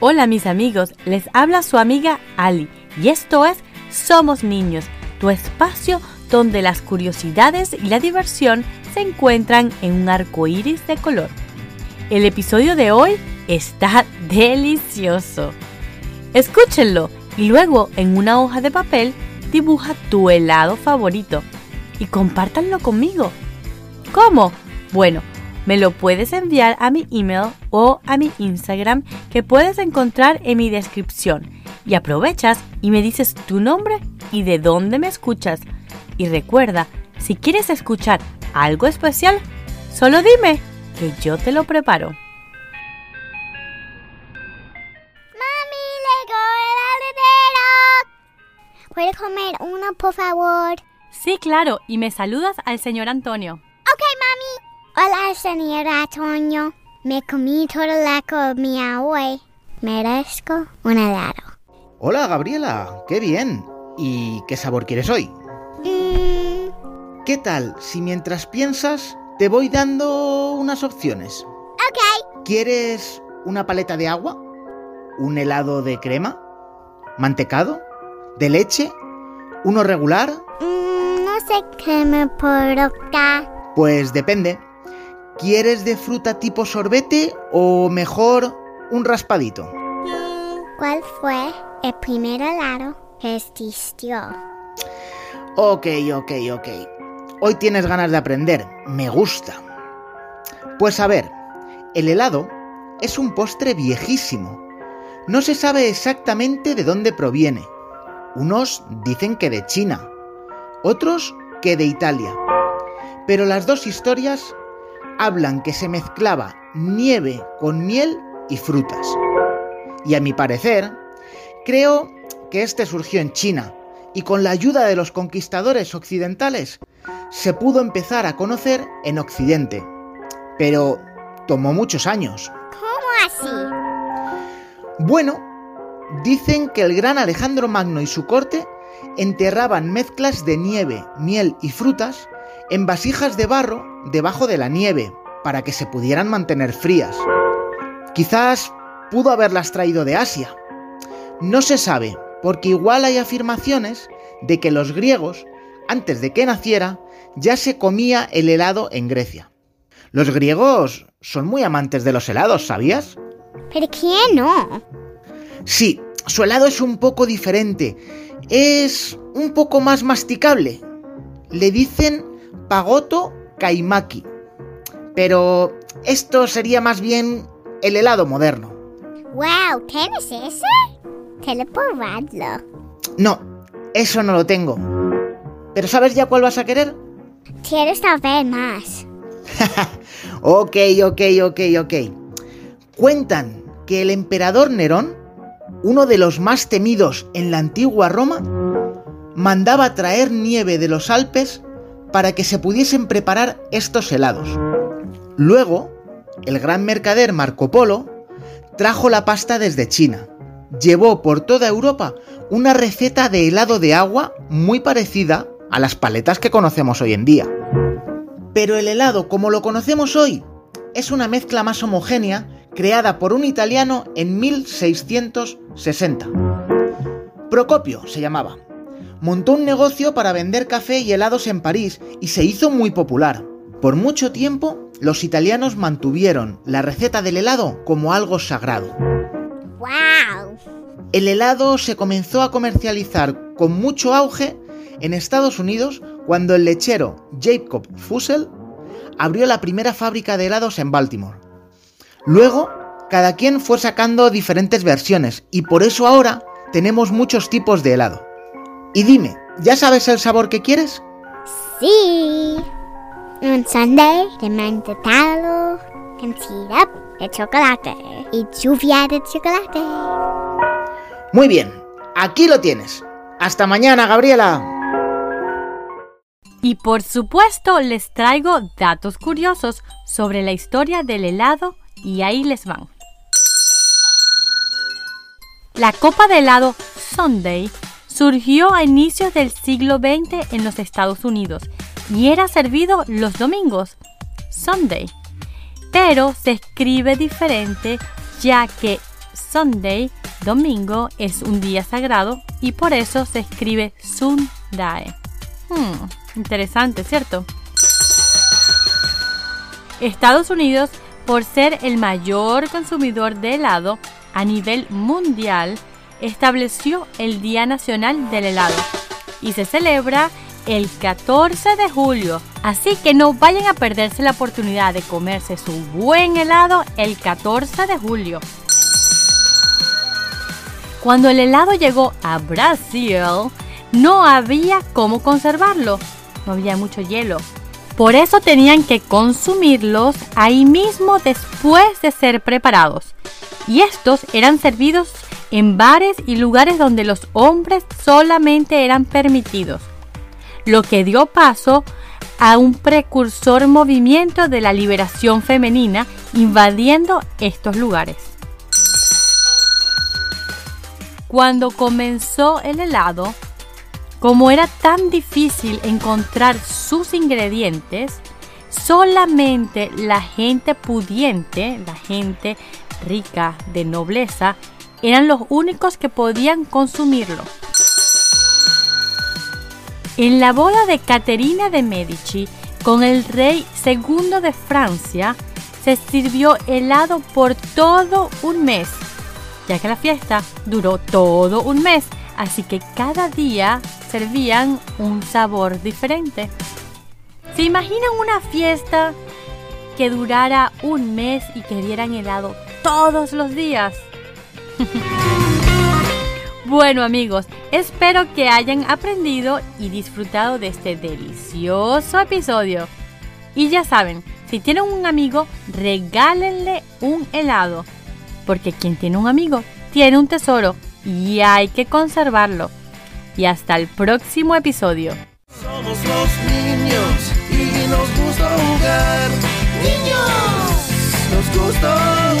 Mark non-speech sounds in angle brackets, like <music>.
Hola mis amigos, les habla su amiga Ali y esto es Somos Niños, tu espacio donde las curiosidades y la diversión se encuentran en un arco iris de color. El episodio de hoy está <laughs> delicioso. Escúchenlo y luego en una hoja de papel dibuja tu helado favorito y compártanlo conmigo. ¿Cómo? Bueno, me lo puedes enviar a mi email o a mi Instagram que puedes encontrar en mi descripción. Y aprovechas y me dices tu nombre y de dónde me escuchas. Y recuerda, si quieres escuchar algo especial, solo dime que yo te lo preparo. Mami, llegó el aledero. ¿Puede comer uno, por favor? Sí, claro, y me saludas al señor Antonio. Hola, señor Antonio. Me comí toda la comida hoy. Merezco un helado. Hola, Gabriela. Qué bien. ¿Y qué sabor quieres hoy? Mm, ¿Qué tal si mientras piensas te voy dando unas opciones? ok. ¿Quieres una paleta de agua? ¿Un helado de crema? ¿Mantecado? ¿De leche? ¿Uno regular? Mm, no sé qué me provoca. Pues depende. ¿Quieres de fruta tipo sorbete o mejor un raspadito? ¿Cuál fue el primer helado que existió? Ok, ok, ok. Hoy tienes ganas de aprender. Me gusta. Pues a ver, el helado es un postre viejísimo. No se sabe exactamente de dónde proviene. Unos dicen que de China, otros que de Italia. Pero las dos historias hablan que se mezclaba nieve con miel y frutas. Y a mi parecer, creo que este surgió en China y con la ayuda de los conquistadores occidentales se pudo empezar a conocer en Occidente. Pero tomó muchos años. ¿Cómo así? Bueno, dicen que el gran Alejandro Magno y su corte enterraban mezclas de nieve, miel y frutas en vasijas de barro debajo de la nieve para que se pudieran mantener frías. Quizás pudo haberlas traído de Asia. No se sabe, porque igual hay afirmaciones de que los griegos, antes de que naciera, ya se comía el helado en Grecia. Los griegos son muy amantes de los helados, ¿sabías? ¿Pero quién no? Sí, su helado es un poco diferente. Es un poco más masticable. Le dicen pagoto kaimaki. Pero esto sería más bien el helado moderno. Wow, ¿quién es ese? Teleporarlo. No, eso no lo tengo. ¿Pero sabes ya cuál vas a querer? Quiero saber más. <laughs> Ok, ok, ok, ok. Cuentan que el emperador Nerón, uno de los más temidos en la antigua Roma, mandaba traer nieve de los Alpes para que se pudiesen preparar estos helados. Luego, el gran mercader Marco Polo trajo la pasta desde China. Llevó por toda Europa una receta de helado de agua muy parecida a las paletas que conocemos hoy en día. Pero el helado como lo conocemos hoy es una mezcla más homogénea creada por un italiano en 1660. Procopio se llamaba. Montó un negocio para vender café y helados en París y se hizo muy popular. Por mucho tiempo, los italianos mantuvieron la receta del helado como algo sagrado. Wow. El helado se comenzó a comercializar con mucho auge en Estados Unidos cuando el lechero Jacob Fussell abrió la primera fábrica de helados en Baltimore. Luego, cada quien fue sacando diferentes versiones y por eso ahora tenemos muchos tipos de helado. Y dime, ¿ya sabes el sabor que quieres? Sí. Un sundae de mantecado con syrup de chocolate y lluvia de chocolate. Muy bien, aquí lo tienes. Hasta mañana, Gabriela. Y por supuesto les traigo datos curiosos sobre la historia del helado y ahí les van. La copa de helado Sunday surgió a inicios del siglo XX en los Estados Unidos y era servido los domingos, Sunday. Pero se escribe diferente ya que Sunday, domingo, es un día sagrado y por eso se escribe Sunday. Hmm, interesante, ¿cierto? Estados Unidos, por ser el mayor consumidor de helado a nivel mundial, estableció el Día Nacional del Helado y se celebra el 14 de julio. Así que no vayan a perderse la oportunidad de comerse su buen helado el 14 de julio. Cuando el helado llegó a Brasil, no había cómo conservarlo. No había mucho hielo. Por eso tenían que consumirlos ahí mismo después de ser preparados. Y estos eran servidos en bares y lugares donde los hombres solamente eran permitidos, lo que dio paso a un precursor movimiento de la liberación femenina invadiendo estos lugares. Cuando comenzó el helado, como era tan difícil encontrar sus ingredientes, solamente la gente pudiente, la gente rica de nobleza, eran los únicos que podían consumirlo. En la boda de Caterina de Medici con el rey segundo de Francia, se sirvió helado por todo un mes, ya que la fiesta duró todo un mes, así que cada día servían un sabor diferente. ¿Se imaginan una fiesta que durara un mes y que dieran helado todos los días? <laughs> bueno amigos, espero que hayan aprendido y disfrutado de este delicioso episodio. Y ya saben, si tienen un amigo, regálenle un helado. Porque quien tiene un amigo tiene un tesoro y hay que conservarlo. Y hasta el próximo episodio. Somos los niños y nos gusta jugar. Niños, nos gusta